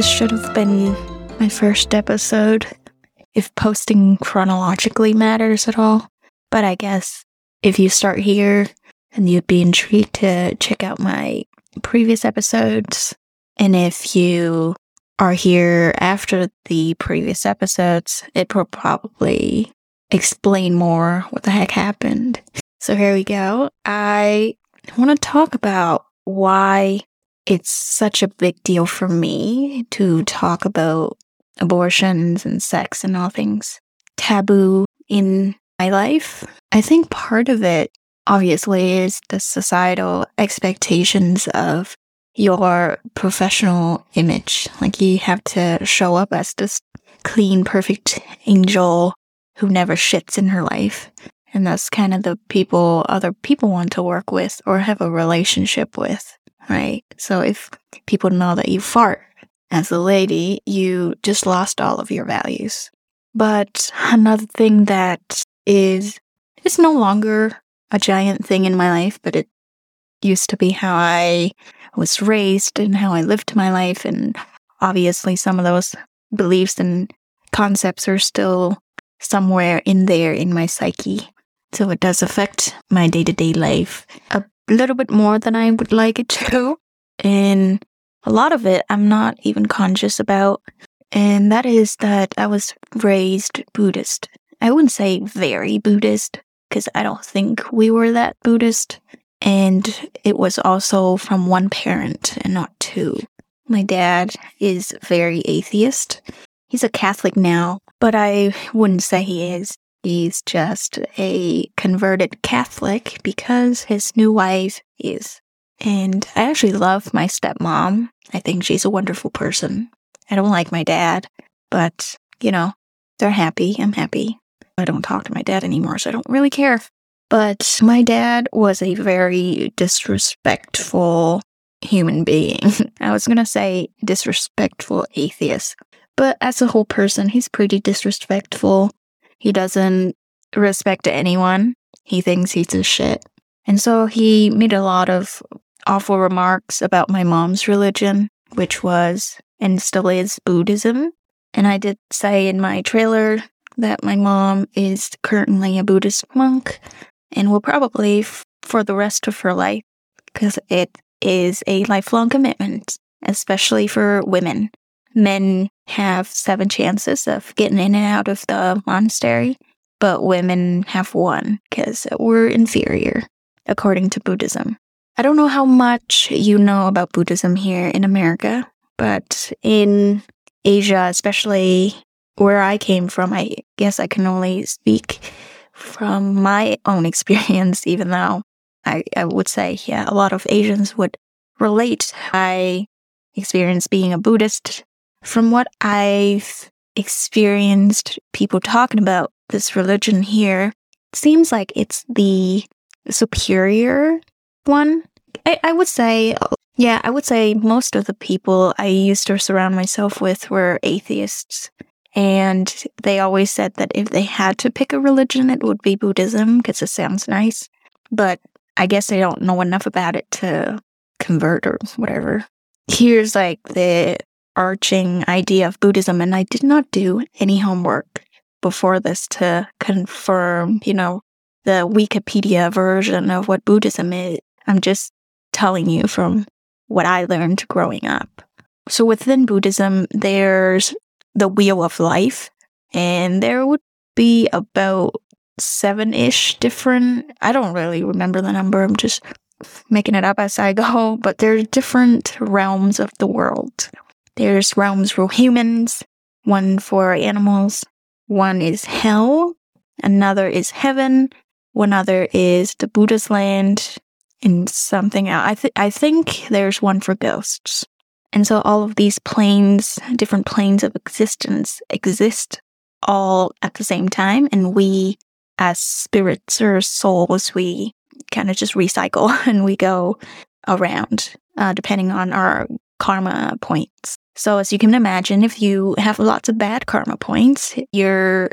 this should have been my first episode, if posting chronologically matters at all. But I guess if you start here and you'd be intrigued to check out my previous episodes, and if you are here after the previous episodes, it will probably explain more what the heck happened. So here we go. I want to talk about why it's such a big deal for me to talk about abortions and sex and all things taboo in my life. I think part of it, obviously, is the societal expectations of your professional image. Like you have to show up as this clean, perfect angel who never shits in her life. And that's kind of the people other people want to work with or have a relationship with, right? So if people know that you fart as a lady, you just lost all of your values. But another thing that is it's no longer a giant thing in my life, but it used to be how I was raised and how I lived my life. And obviously, some of those beliefs and concepts are still somewhere in there in my psyche. So it does affect my day to day life a little bit more than I would like it to. And a lot of it I'm not even conscious about. And that is that I was raised Buddhist. I wouldn't say very Buddhist, because I don't think we were that Buddhist. And it was also from one parent and not two. My dad is very atheist. He's a Catholic now, but I wouldn't say he is. He's just a converted Catholic because his new wife is. And I actually love my stepmom. I think she's a wonderful person. I don't like my dad, but, you know, they're happy. I'm happy. I don't talk to my dad anymore, so I don't really care. But my dad was a very disrespectful human being. I was going to say disrespectful atheist, but as a whole person, he's pretty disrespectful. He doesn't respect anyone. He thinks he's a shit. And so he made a lot of awful remarks about my mom's religion, which was and still is Buddhism. And I did say in my trailer that my mom is currently a Buddhist monk and will probably f- for the rest of her life because it is a lifelong commitment, especially for women. Men have seven chances of getting in and out of the monastery, but women have one because we're inferior, according to Buddhism. I don't know how much you know about Buddhism here in America, but in Asia, especially where I came from, I guess I can only speak from my own experience, even though I, I would say, yeah, a lot of Asians would relate. I experienced being a Buddhist from what I've experienced people talking about this religion here, it seems like it's the superior one. I, I would say, yeah, I would say most of the people I used to surround myself with were atheists. And they always said that if they had to pick a religion, it would be Buddhism because it sounds nice. But I guess they don't know enough about it to convert or whatever. Here's like the arching idea of Buddhism, and I did not do any homework before this to confirm, you know, the Wikipedia version of what Buddhism is. I'm just telling you from what I learned growing up. So within Buddhism, there's the wheel of life, and there would be about seven ish different, I don't really remember the number, I'm just making it up as I go, but there are different realms of the world. There's realms for humans, one for animals, one is hell, another is heaven, one other is the Buddha's land, and something else. I, th- I think there's one for ghosts. And so all of these planes, different planes of existence, exist all at the same time. And we, as spirits or souls, we kind of just recycle and we go around, uh, depending on our karma points. So, as you can imagine, if you have lots of bad karma points, you're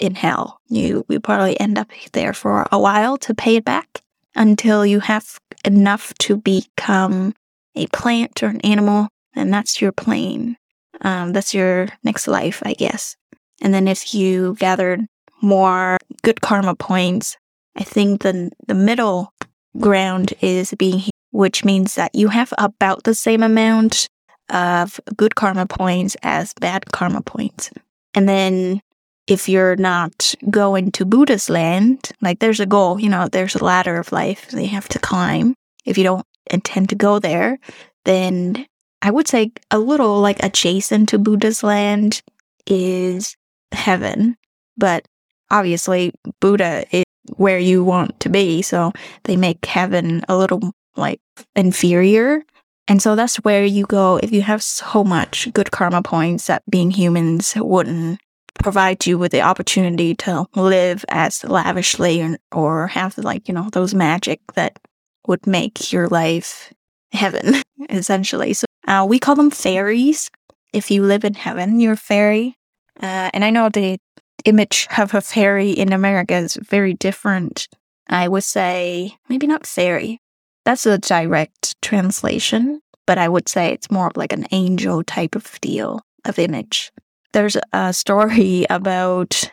in hell. You will probably end up there for a while to pay it back until you have enough to become a plant or an animal, and that's your plane. um, that's your next life, I guess. And then if you gathered more good karma points, I think the the middle ground is being which means that you have about the same amount of good karma points as bad karma points. And then if you're not going to Buddha's land, like there's a goal, you know, there's a ladder of life they have to climb. If you don't intend to go there, then I would say a little like adjacent to Buddha's land is heaven. But obviously, Buddha is where you want to be. So they make heaven a little like inferior. And so that's where you go if you have so much good karma points that being humans wouldn't provide you with the opportunity to live as lavishly or, or have like, you know, those magic that would make your life heaven, essentially. So uh, we call them fairies. If you live in heaven, you're a fairy. Uh, and I know the image of a fairy in America is very different. I would say maybe not fairy. That's a direct translation, but I would say it's more of like an angel type of deal of image. There's a story about,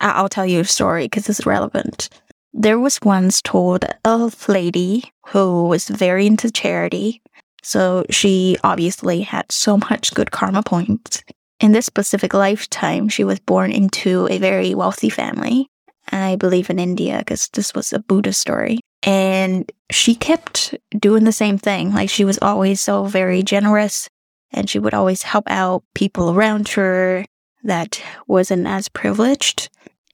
I'll tell you a story because it's relevant. There was once told a lady who was very into charity. So she obviously had so much good karma points. In this specific lifetime, she was born into a very wealthy family. I believe in India because this was a Buddha story. And she kept doing the same thing. Like she was always so very generous and she would always help out people around her that wasn't as privileged.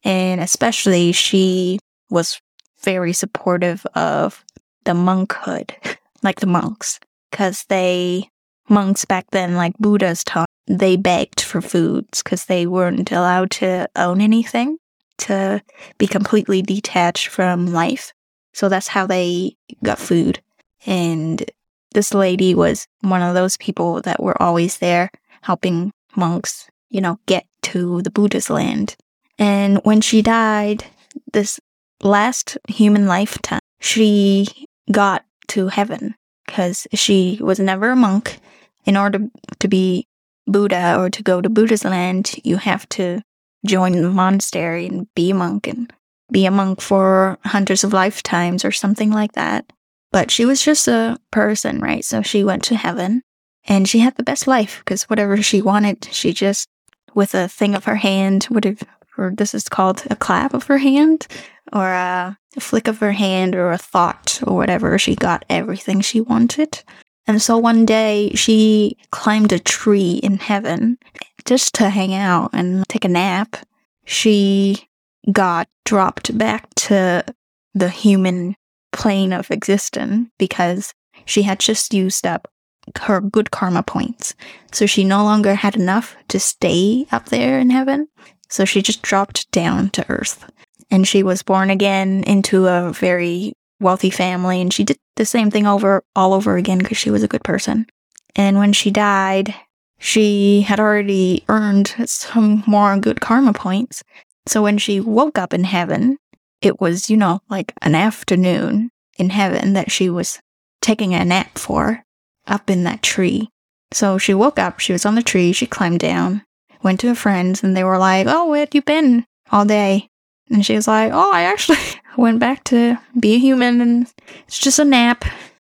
And especially she was very supportive of the monkhood, like the monks, because they, monks back then, like Buddha's time, they begged for foods because they weren't allowed to own anything, to be completely detached from life. So that's how they got food. And this lady was one of those people that were always there helping monks, you know, get to the Buddha's land. And when she died, this last human lifetime, she got to heaven because she was never a monk. In order to be Buddha or to go to Buddha's land, you have to join the monastery and be a monk and be a monk for hundreds of lifetimes or something like that. But she was just a person, right? So she went to heaven and she had the best life because whatever she wanted, she just, with a thing of her hand, whatever, or this is called a clap of her hand, or a flick of her hand, or a thought, or whatever, she got everything she wanted. And so one day she climbed a tree in heaven just to hang out and take a nap. She got dropped back to the human plane of existence because she had just used up her good karma points. So she no longer had enough to stay up there in heaven. So she just dropped down to earth. And she was born again into a very wealthy family and she did the same thing over all over again because she was a good person. And when she died, she had already earned some more good karma points. So when she woke up in heaven, it was, you know, like an afternoon in heaven that she was taking a nap for up in that tree. So she woke up, she was on the tree, she climbed down, went to her friends, and they were like, Oh, where'd you been all day? And she was like, Oh, I actually went back to be a human and it's just a nap.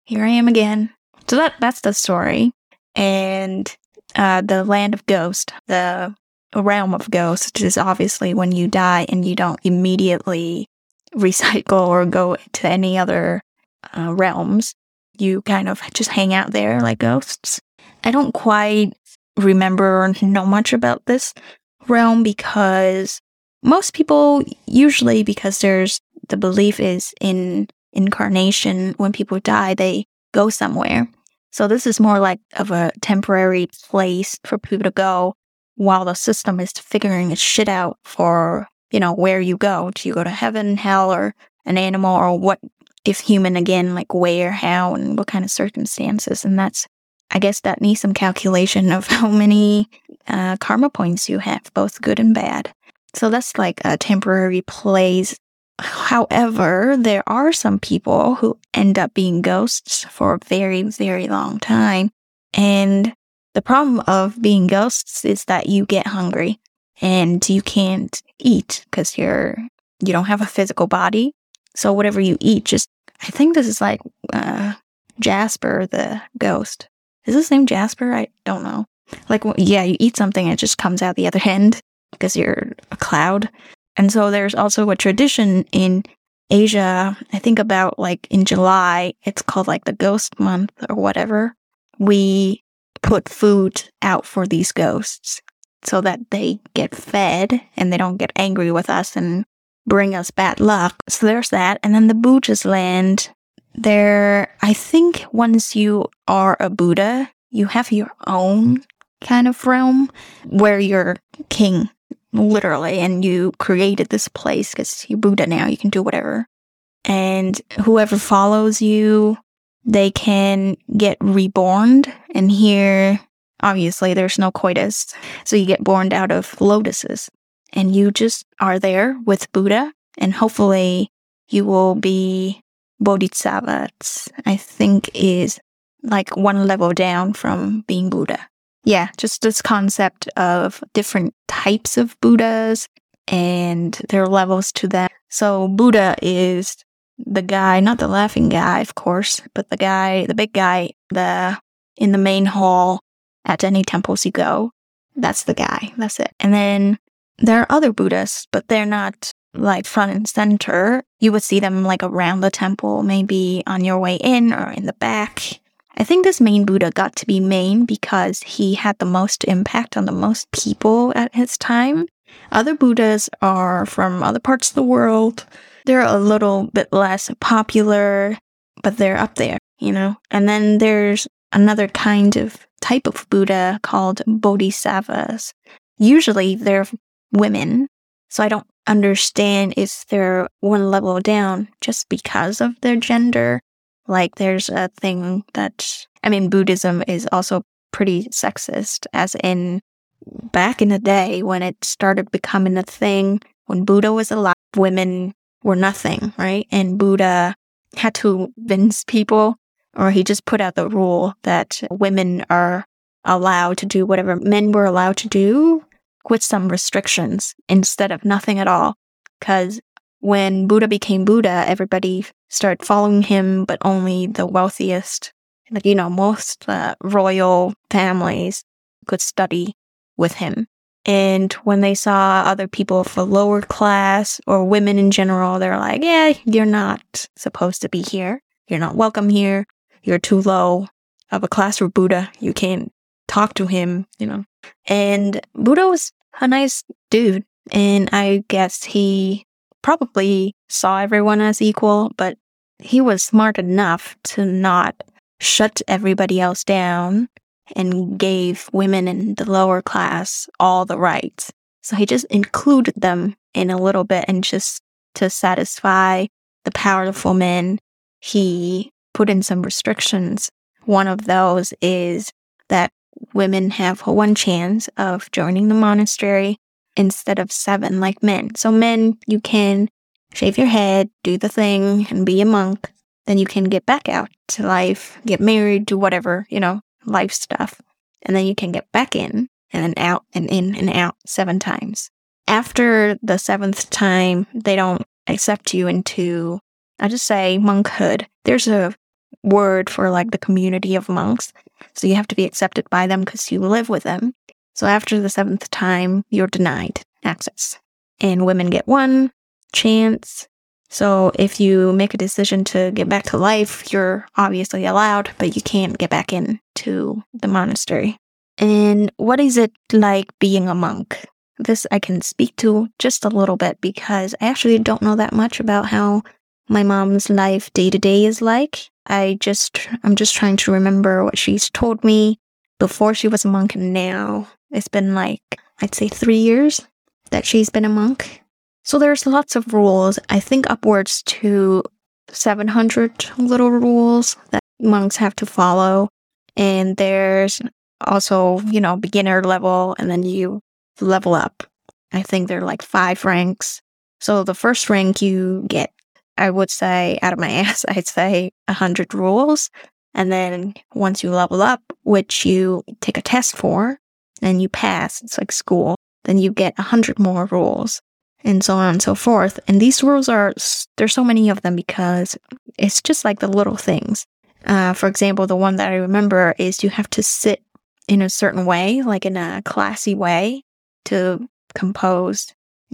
Here I am again. So that that's the story. And uh, the land of ghosts, the realm of ghosts is obviously when you die and you don't immediately recycle or go to any other uh, realms. You kind of just hang out there like ghosts. I don't quite remember or know much about this realm because most people usually because there's the belief is in incarnation when people die they go somewhere so this is more like of a temporary place for people to go while the system is figuring its shit out for you know where you go do you go to heaven hell or an animal or what if human again like where how and what kind of circumstances and that's i guess that needs some calculation of how many uh, karma points you have both good and bad so that's like a temporary place. However, there are some people who end up being ghosts for a very, very long time. And The problem of being ghosts is that you get hungry and you can't eat because you're you don't have a physical body. So whatever you eat, just I think this is like uh, Jasper the ghost. Is this name Jasper? I don't know. Like yeah, you eat something, it just comes out the other end because you're a cloud. And so there's also a tradition in Asia, I think about like in July, it's called like the ghost month or whatever. We put food out for these ghosts so that they get fed and they don't get angry with us and bring us bad luck. So there's that. And then the Buddha's land, there, I think once you are a Buddha, you have your own kind of realm where you're king literally, and you created this place because you're Buddha now, you can do whatever. And whoever follows you, they can get reborn. And here, obviously, there's no coitus. So you get born out of lotuses. And you just are there with Buddha. And hopefully, you will be Bodhisattva, I think is like one level down from being Buddha yeah, just this concept of different types of Buddhas and there are levels to them. So Buddha is the guy, not the laughing guy, of course, but the guy, the big guy, the in the main hall at any temples you go. That's the guy. That's it. And then there are other Buddhas, but they're not like front and center. You would see them like around the temple, maybe on your way in or in the back. I think this main Buddha got to be main because he had the most impact on the most people at his time. Other Buddhas are from other parts of the world. They're a little bit less popular, but they're up there, you know? And then there's another kind of type of Buddha called Bodhisattvas. Usually they're women, so I don't understand if they're one level down just because of their gender like there's a thing that, I mean, Buddhism is also pretty sexist, as in back in the day when it started becoming a thing, when Buddha was alive, women were nothing, right? And Buddha had to convince people, or he just put out the rule that women are allowed to do whatever men were allowed to do with some restrictions instead of nothing at all. Because when Buddha became Buddha, everybody started following him, but only the wealthiest, like, you know, most uh, royal families could study with him. And when they saw other people of a lower class or women in general, they're like, yeah, you're not supposed to be here. You're not welcome here. You're too low of a class for Buddha. You can't talk to him, you know. And Buddha was a nice dude. And I guess he probably saw everyone as equal, but he was smart enough to not shut everybody else down and gave women in the lower class all the rights. So he just included them in a little bit and just to satisfy the powerful men, he put in some restrictions. One of those is that women have one chance of joining the monastery instead of seven like men. So, men, you can shave your head, do the thing, and be a monk. Then you can get back out to life, get married, do whatever, you know, life stuff. And then you can get back in and then out and in and out seven times. After the seventh time, they don't accept you into, I just say monkhood. There's a word for like the community of monks. So you have to be accepted by them because you live with them. So after the seventh time, you're denied access. And women get one chance. So if you make a decision to get back to life, you're obviously allowed, but you can't get back into the monastery. And what is it like being a monk? This I can speak to just a little bit because I actually don't know that much about how my mom's life day to day is like. I just, I'm just trying to remember what she's told me before she was a monk and now. It's been like, I'd say three years that she's been a monk. So there's lots of rules. I think upwards to 700 little rules that monks have to follow. And there's also, you know, beginner level and then you level up. I think there are like five ranks. So the first rank you get, I would say out of my ass, I'd say 100 rules. And then once you level up, which you take a test for, and you pass, it's like school, then you get a hundred more rules and so on and so forth. And these rules are, there's so many of them because it's just like the little things. Uh, for example, the one that I remember is you have to sit in a certain way, like in a classy way to compose.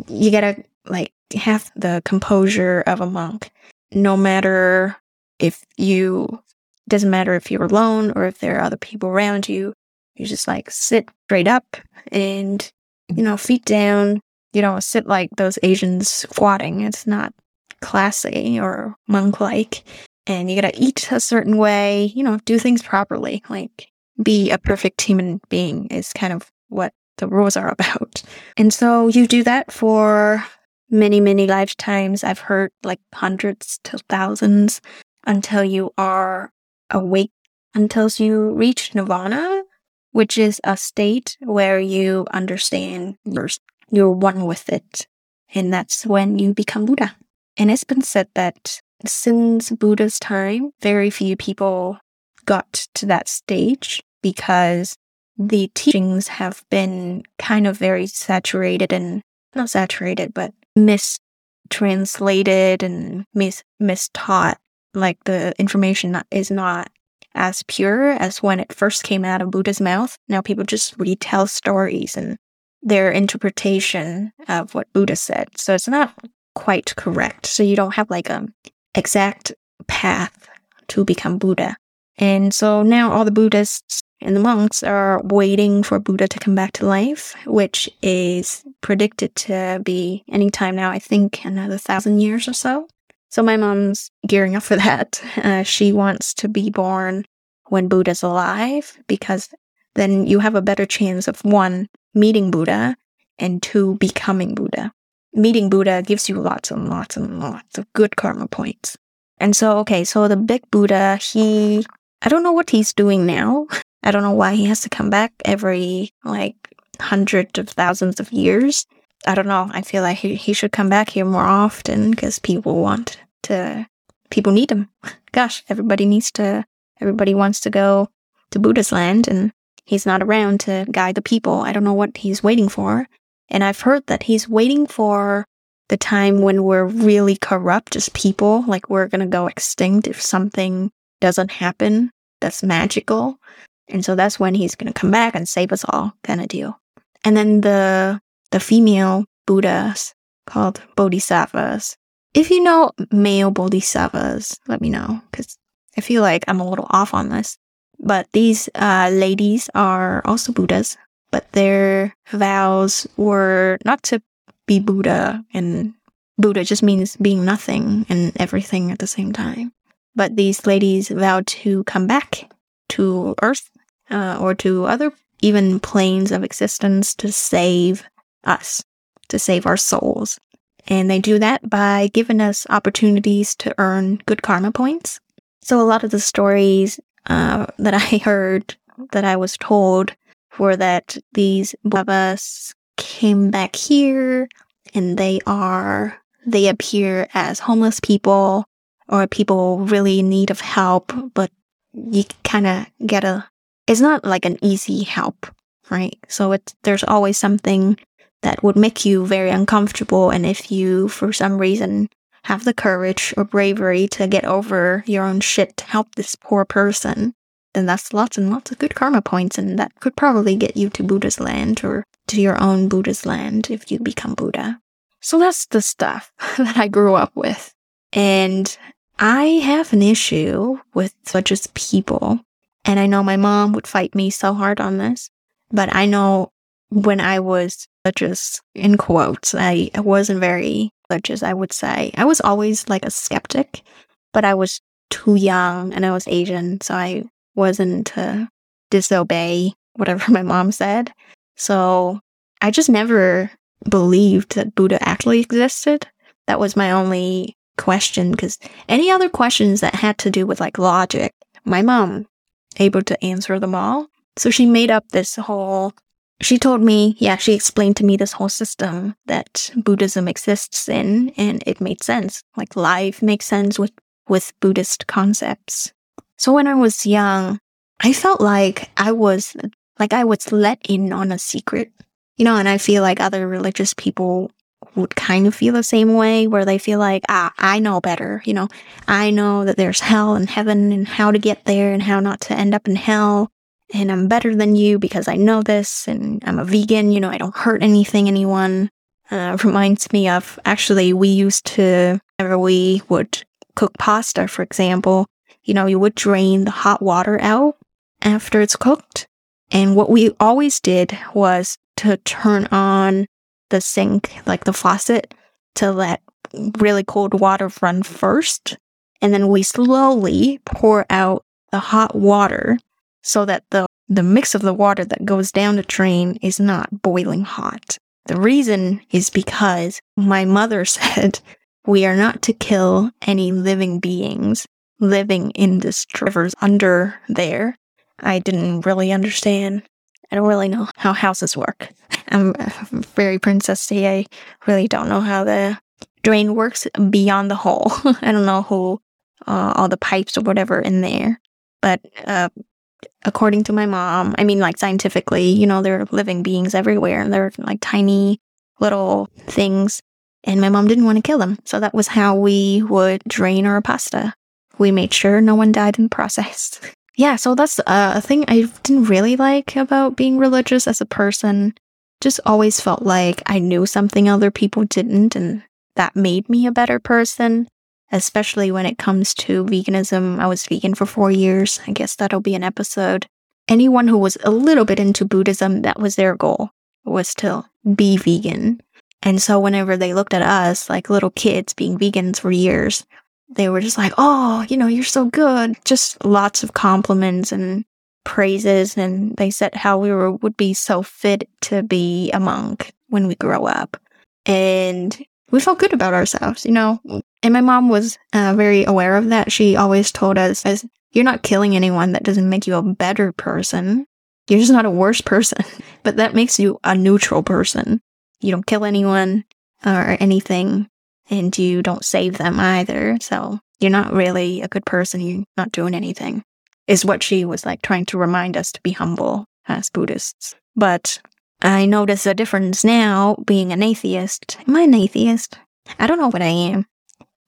You gotta like have the composure of a monk, no matter if you, doesn't matter if you're alone or if there are other people around you. You just like sit straight up and, you know, feet down. You don't sit like those Asians squatting. It's not classy or monk like. And you gotta eat a certain way, you know, do things properly. Like be a perfect human being is kind of what the rules are about. And so you do that for many, many lifetimes. I've heard like hundreds to thousands until you are awake, until you reach nirvana, which is a state where you understand you're, you're one with it. And that's when you become Buddha. And it's been said that since Buddha's time, very few people got to that stage because the teachings have been kind of very saturated and not saturated, but mistranslated and mis mistaught. Like the information is not as pure as when it first came out of Buddha's mouth. Now people just retell stories and their interpretation of what Buddha said. So it's not quite correct. So you don't have like a exact path to become Buddha. And so now all the Buddhists and the monks are waiting for Buddha to come back to life, which is predicted to be anytime now, I think another thousand years or so. So my mom's gearing up for that. Uh, she wants to be born when Buddha's alive because then you have a better chance of one, meeting Buddha, and two, becoming Buddha. Meeting Buddha gives you lots and lots and lots of good karma points. And so, okay, so the big Buddha, he, I don't know what he's doing now. I don't know why he has to come back every like hundreds of thousands of years. I don't know. I feel like he, he should come back here more often because people want to, people need him. Gosh, everybody needs to, everybody wants to go to Buddha's land and he's not around to guide the people. I don't know what he's waiting for. And I've heard that he's waiting for the time when we're really corrupt as people, like we're gonna go extinct if something doesn't happen that's magical. And so that's when he's going to come back and save us all, kind of deal. And then the the female Buddhas called Bodhisattvas. If you know male Bodhisattvas, let me know because I feel like I'm a little off on this. But these uh, ladies are also Buddhas, but their vows were not to be Buddha, and Buddha just means being nothing and everything at the same time. But these ladies vowed to come back to Earth uh, or to other even planes of existence to save us, to save our souls. And they do that by giving us opportunities to earn good karma points. So a lot of the stories uh, that I heard, that I was told, were that these Babas came back here and they are, they appear as homeless people or people really in need of help, but you kind of get a it's not like an easy help, right? So it's there's always something that would make you very uncomfortable and if you for some reason have the courage or bravery to get over your own shit to help this poor person, then that's lots and lots of good karma points and that could probably get you to Buddha's land or to your own Buddha's land if you become Buddha. So that's the stuff that I grew up with. And I have an issue with such as people and I know my mom would fight me so hard on this, but I know when I was just in quotes, I wasn't very religious, I would say. I was always like a skeptic, but I was too young and I was Asian, so I wasn't to disobey whatever my mom said. So I just never believed that Buddha actually existed. That was my only question because any other questions that had to do with like logic, my mom able to answer them all. So she made up this whole, she told me, yeah, she explained to me this whole system that Buddhism exists in, and it made sense. Like life makes sense with, with Buddhist concepts. So when I was young, I felt like I was like I was let in on a secret. You know, and I feel like other religious people would kind of feel the same way where they feel like, ah, I know better. You know, I know that there's hell and heaven and how to get there and how not to end up in hell. And I'm better than you because I know this and I'm a vegan. You know, I don't hurt anything, anyone. Uh, reminds me of actually, we used to, whenever we would cook pasta, for example, you know, you would drain the hot water out after it's cooked. And what we always did was to turn on the sink, like the faucet, to let really cold water run first. And then we slowly pour out the hot water so that the, the mix of the water that goes down the drain is not boiling hot. The reason is because my mother said we are not to kill any living beings living in this rivers under there. I didn't really understand. I don't really know how houses work. I'm very princessy. I really don't know how the drain works beyond the hole. I don't know who uh, all the pipes or whatever in there. But uh, according to my mom, I mean, like scientifically, you know, there are living beings everywhere and they're like tiny little things. And my mom didn't want to kill them. So that was how we would drain our pasta. We made sure no one died in the process. yeah, so that's uh, a thing I didn't really like about being religious as a person. Just always felt like I knew something other people didn't, and that made me a better person especially when it comes to veganism. I was vegan for four years. I guess that'll be an episode. Anyone who was a little bit into Buddhism, that was their goal, was to be vegan. And so whenever they looked at us, like little kids being vegans for years, they were just like, oh, you know, you're so good. Just lots of compliments and praises. And they said how we were, would be so fit to be a monk when we grow up. And we felt good about ourselves, you know. And my mom was uh, very aware of that. She always told us, "As you're not killing anyone, that doesn't make you a better person. You're just not a worse person, but that makes you a neutral person. You don't kill anyone or anything, and you don't save them either. So you're not really a good person. You're not doing anything." Is what she was like trying to remind us to be humble as Buddhists. But I notice a difference now being an atheist. Am I an atheist? I don't know what I am.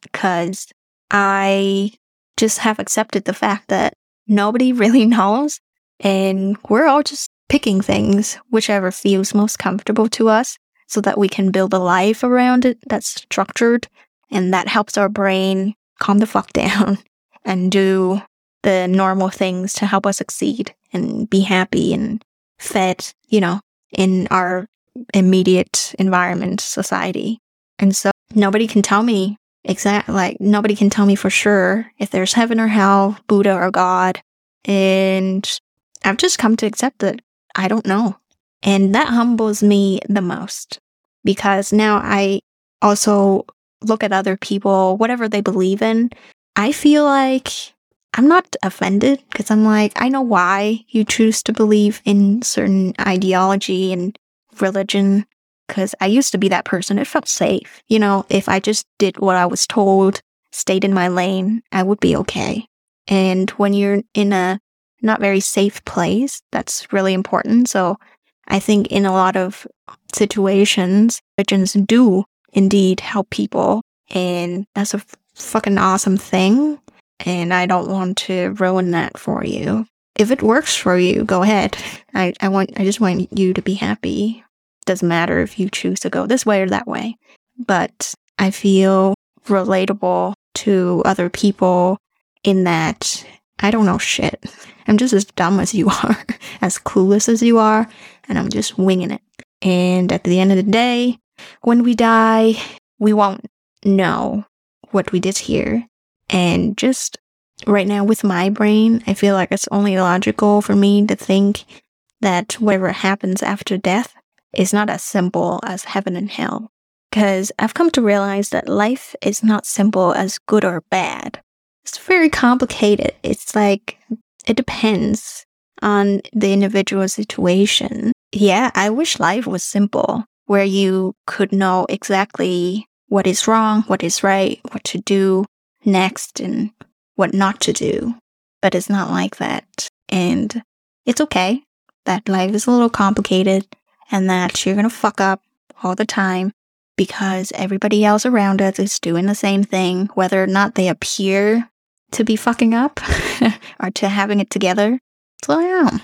Because I just have accepted the fact that nobody really knows. And we're all just picking things, whichever feels most comfortable to us, so that we can build a life around it that's structured. And that helps our brain calm the fuck down and do the normal things to help us succeed and be happy and fed, you know, in our immediate environment, society. And so nobody can tell me exact, like, nobody can tell me for sure if there's heaven or hell, Buddha or God. And I've just come to accept that I don't know. And that humbles me the most because now I also look at other people, whatever they believe in. I feel like I'm not offended because I'm like, I know why you choose to believe in certain ideology and religion because I used to be that person. It felt safe. You know, if I just did what I was told, stayed in my lane, I would be okay. And when you're in a not very safe place, that's really important. So I think in a lot of situations, religions do indeed help people. And that's a fucking awesome thing and I don't want to ruin that for you. If it works for you, go ahead. I, I want I just want you to be happy. Doesn't matter if you choose to go this way or that way. But I feel relatable to other people in that I don't know shit. I'm just as dumb as you are, as clueless as you are, and I'm just winging it. And at the end of the day, when we die, we won't know what we did here. And just right now with my brain, I feel like it's only logical for me to think that whatever happens after death is not as simple as heaven and hell. Because I've come to realize that life is not simple as good or bad. It's very complicated. It's like, it depends on the individual situation. Yeah, I wish life was simple, where you could know exactly what is wrong, what is right, what to do, next and what not to do. but it's not like that. And it's okay that life is a little complicated and that you're going to fuck up all the time because everybody else around us is doing the same thing, whether or not they appear to be fucking up or to having it together. So yeah,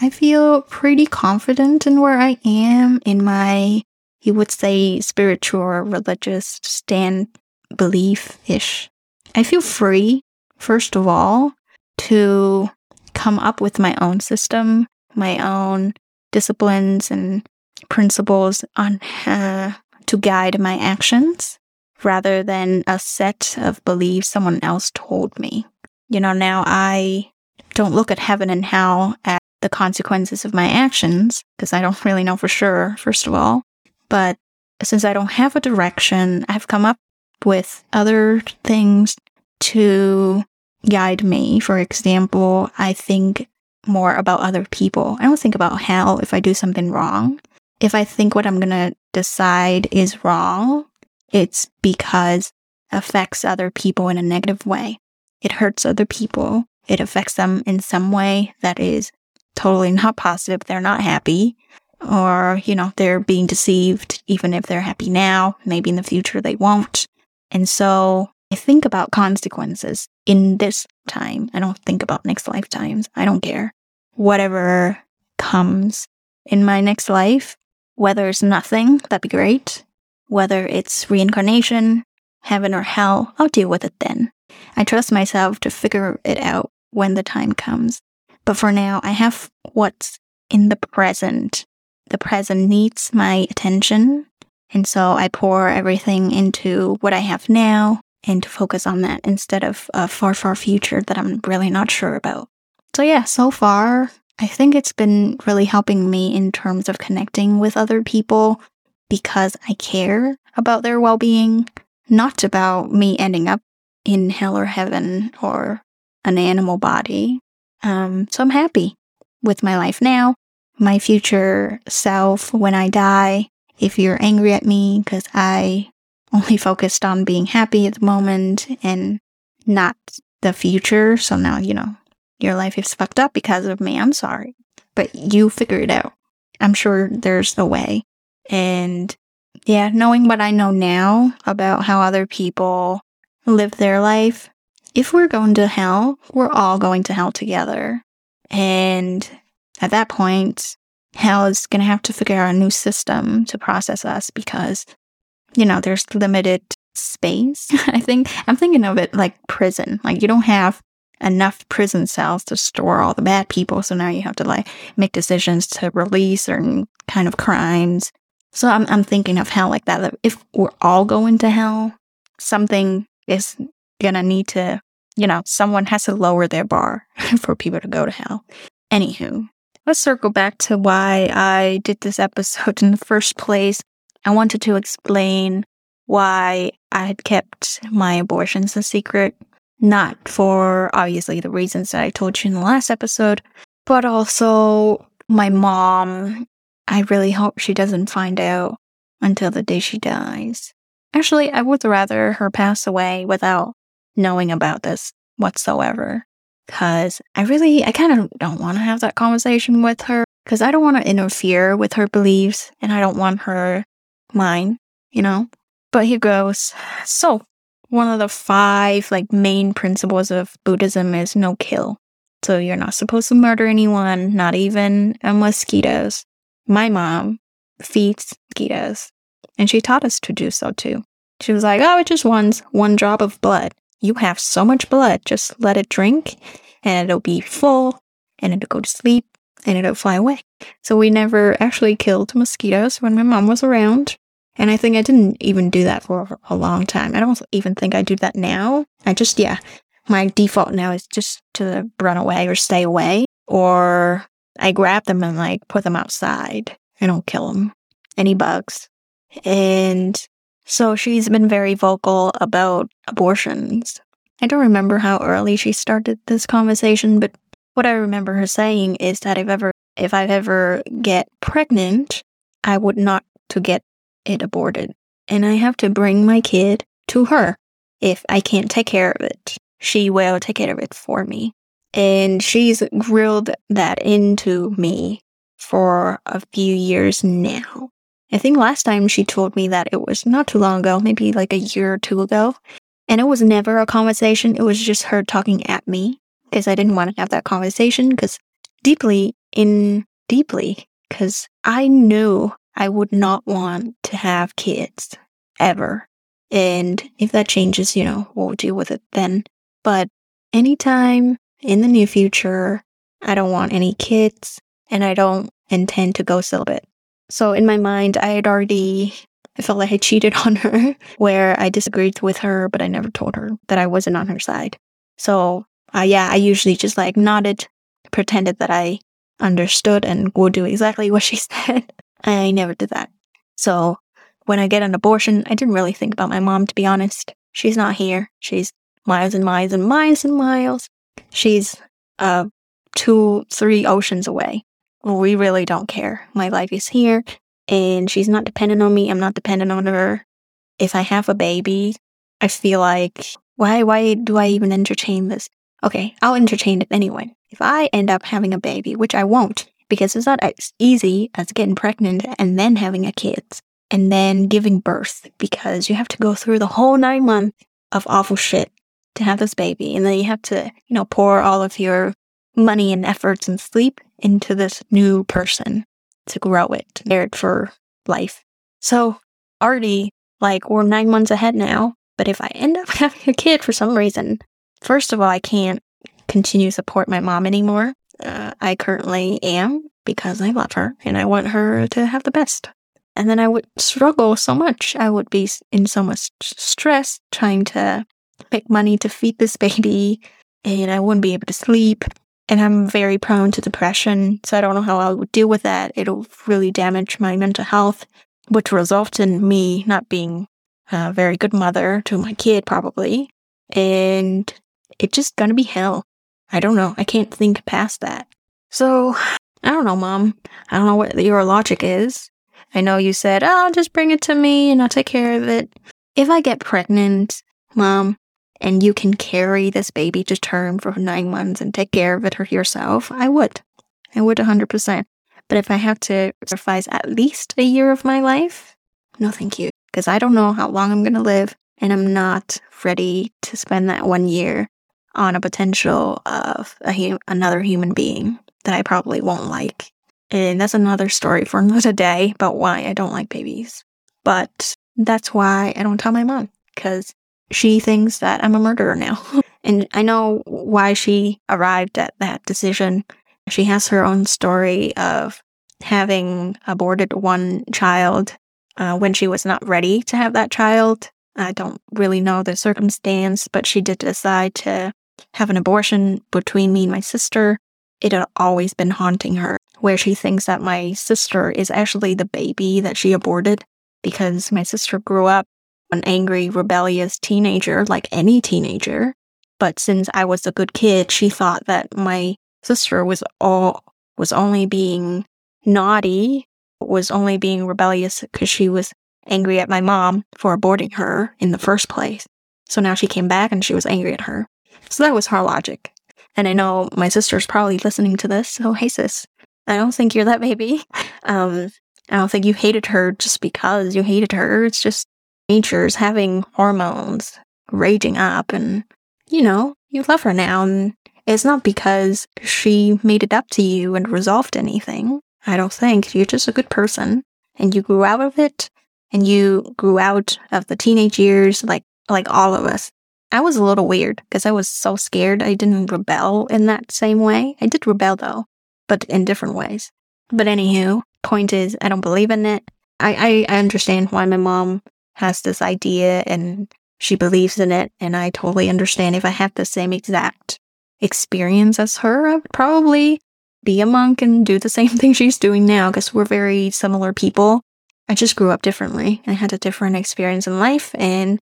I feel pretty confident in where I am in my, you would say, spiritual religious stand belief ish. I feel free, first of all, to come up with my own system, my own disciplines and principles on uh, to guide my actions rather than a set of beliefs someone else told me. You know, now I don't look at heaven and hell at the consequences of my actions because I don't really know for sure, first of all. But since I don't have a direction, I've come up with other things to guide me. For example, I think more about other people. I don't think about hell if I do something wrong. If I think what I'm going to decide is wrong, it's because it affects other people in a negative way. It hurts other people. It affects them in some way that is totally not positive. They're not happy or, you know, they're being deceived even if they're happy now. Maybe in the future they won't. And so I think about consequences in this time. I don't think about next lifetimes. I don't care. Whatever comes in my next life, whether it's nothing, that'd be great. Whether it's reincarnation, heaven or hell, I'll deal with it then. I trust myself to figure it out when the time comes. But for now, I have what's in the present. The present needs my attention. And so I pour everything into what I have now and to focus on that instead of a far, far future that I'm really not sure about. So, yeah, so far, I think it's been really helping me in terms of connecting with other people because I care about their well being, not about me ending up in hell or heaven or an animal body. Um, so I'm happy with my life now, my future self when I die. If you're angry at me because I only focused on being happy at the moment and not the future, so now, you know, your life is fucked up because of me. I'm sorry. But you figure it out. I'm sure there's a way. And yeah, knowing what I know now about how other people live their life, if we're going to hell, we're all going to hell together. And at that point, hell is going to have to figure out a new system to process us because, you know, there's limited space. I think I'm thinking of it like prison. Like you don't have enough prison cells to store all the bad people. So now you have to like make decisions to release certain kind of crimes. So I'm, I'm thinking of hell like that. that. If we're all going to hell, something is gonna need to, you know, someone has to lower their bar for people to go to hell. Anywho, let's circle back to why I did this episode in the first place. I wanted to explain why I had kept my abortions a secret not for obviously the reasons that I told you in the last episode, but also my mom. I really hope she doesn't find out until the day she dies. Actually, I would rather her pass away without knowing about this whatsoever. Cause I really, I kind of don't want to have that conversation with her because I don't want to interfere with her beliefs and I don't want her mine, you know? But here goes. So, one of the five like main principles of Buddhism is no kill. So you're not supposed to murder anyone, not even mosquitoes. My mom feeds mosquitoes, and she taught us to do so too. She was like, "Oh, it just wants one drop of blood. You have so much blood, just let it drink, and it'll be full, and it'll go to sleep, and it'll fly away." So we never actually killed mosquitoes when my mom was around. And I think I didn't even do that for a long time. I don't even think I do that now. I just, yeah, my default now is just to run away or stay away. Or I grab them and like put them outside. I don't kill them. Any bugs. And so she's been very vocal about abortions. I don't remember how early she started this conversation, but what I remember her saying is that if ever if I ever get pregnant, I would not to get it aborted. And I have to bring my kid to her. If I can't take care of it, she will take care of it for me. And she's grilled that into me for a few years now. I think last time she told me that it was not too long ago, maybe like a year or two ago. And it was never a conversation. It was just her talking at me because I didn't want to have that conversation because deeply in deeply because I knew I would not want to have kids ever. And if that changes, you know, we'll deal with it then. But anytime in the near future, I don't want any kids and I don't intend to go celibate. So in my mind, I had already, I felt like I cheated on her where I disagreed with her, but I never told her that I wasn't on her side. So uh, yeah, I usually just like nodded, pretended that I understood and would do exactly what she said. I never did that. So when I get an abortion, I didn't really think about my mom, to be honest. She's not here. She's miles and miles and miles and miles. She's uh, two, three oceans away. We really don't care. My life is here, and she's not dependent on me. I'm not dependent on her. If I have a baby, I feel like, why, why do I even entertain this? Okay, I'll entertain it anyway. If I end up having a baby, which I won't, because it's not as easy as getting pregnant and then having a kid and then giving birth, because you have to go through the whole nine months of awful shit to have this baby. And then you have to, you know, pour all of your money and efforts and sleep into this new person to grow it, bear it for life. So already, like, we're nine months ahead now. But if I end up having a kid for some reason, first of all, I can't continue support my mom anymore. Uh, I currently am because I love her and I want her to have the best. And then I would struggle so much. I would be in so much stress trying to make money to feed this baby, and I wouldn't be able to sleep. And I'm very prone to depression, so I don't know how I would deal with that. It'll really damage my mental health, which results in me not being a very good mother to my kid, probably. And it's just gonna be hell. I don't know. I can't think past that. So, I don't know, mom. I don't know what your logic is. I know you said, oh, just bring it to me and I'll take care of it. If I get pregnant, mom, and you can carry this baby to term for nine months and take care of it yourself, I would. I would 100%. But if I have to sacrifice at least a year of my life, no thank you. Because I don't know how long I'm going to live, and I'm not ready to spend that one year on a potential of a another human being that I probably won't like. And that's another story for another day about why I don't like babies. But that's why I don't tell my mom, because she thinks that I'm a murderer now. and I know why she arrived at that decision. She has her own story of having aborted one child uh, when she was not ready to have that child. I don't really know the circumstance, but she did decide to have an abortion between me and my sister. It had always been haunting her, where she thinks that my sister is actually the baby that she aborted because my sister grew up an angry, rebellious teenager like any teenager. But since I was a good kid, she thought that my sister was all was only being naughty, was only being rebellious because she was angry at my mom for aborting her in the first place. So now she came back and she was angry at her. So that was her logic. And I know my sister's probably listening to this, so hey sis, I don't think you're that baby. Um, I don't think you hated her just because you hated her. It's just nature's having hormones raging up and, you know, you love her now. And it's not because she made it up to you and resolved anything. I don't think. You're just a good person and you grew out of it and you grew out of the teenage years like like all of us. I was a little weird because I was so scared I didn't rebel in that same way. I did rebel though, but in different ways. But anywho, point is I don't believe in it. I, I, I understand why my mom has this idea and she believes in it. And I totally understand if I had the same exact experience as her, I would probably be a monk and do the same thing she's doing now because we're very similar people. I just grew up differently. I had a different experience in life and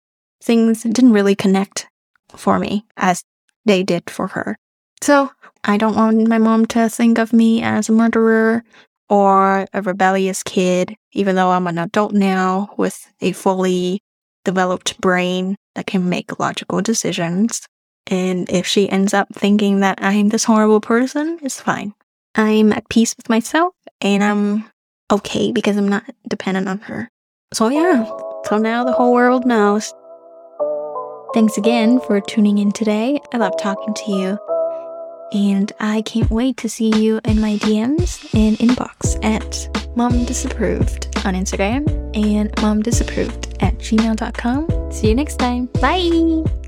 things didn't really connect for me as they did for her. So I don't want my mom to think of me as a murderer or a rebellious kid, even though I'm an adult now with a fully developed brain that can make logical decisions. And if she ends up thinking that I'm this horrible person, it's fine. I'm at peace with myself and I'm okay because I'm not dependent on her. So, yeah, so now the whole world knows. Thanks again for tuning in today. I love talking to you. And I can't wait to see you in my DMs and inbox at Mom Disapproved on Instagram and Mom Disapproved at gmail.com. See you next time. Bye.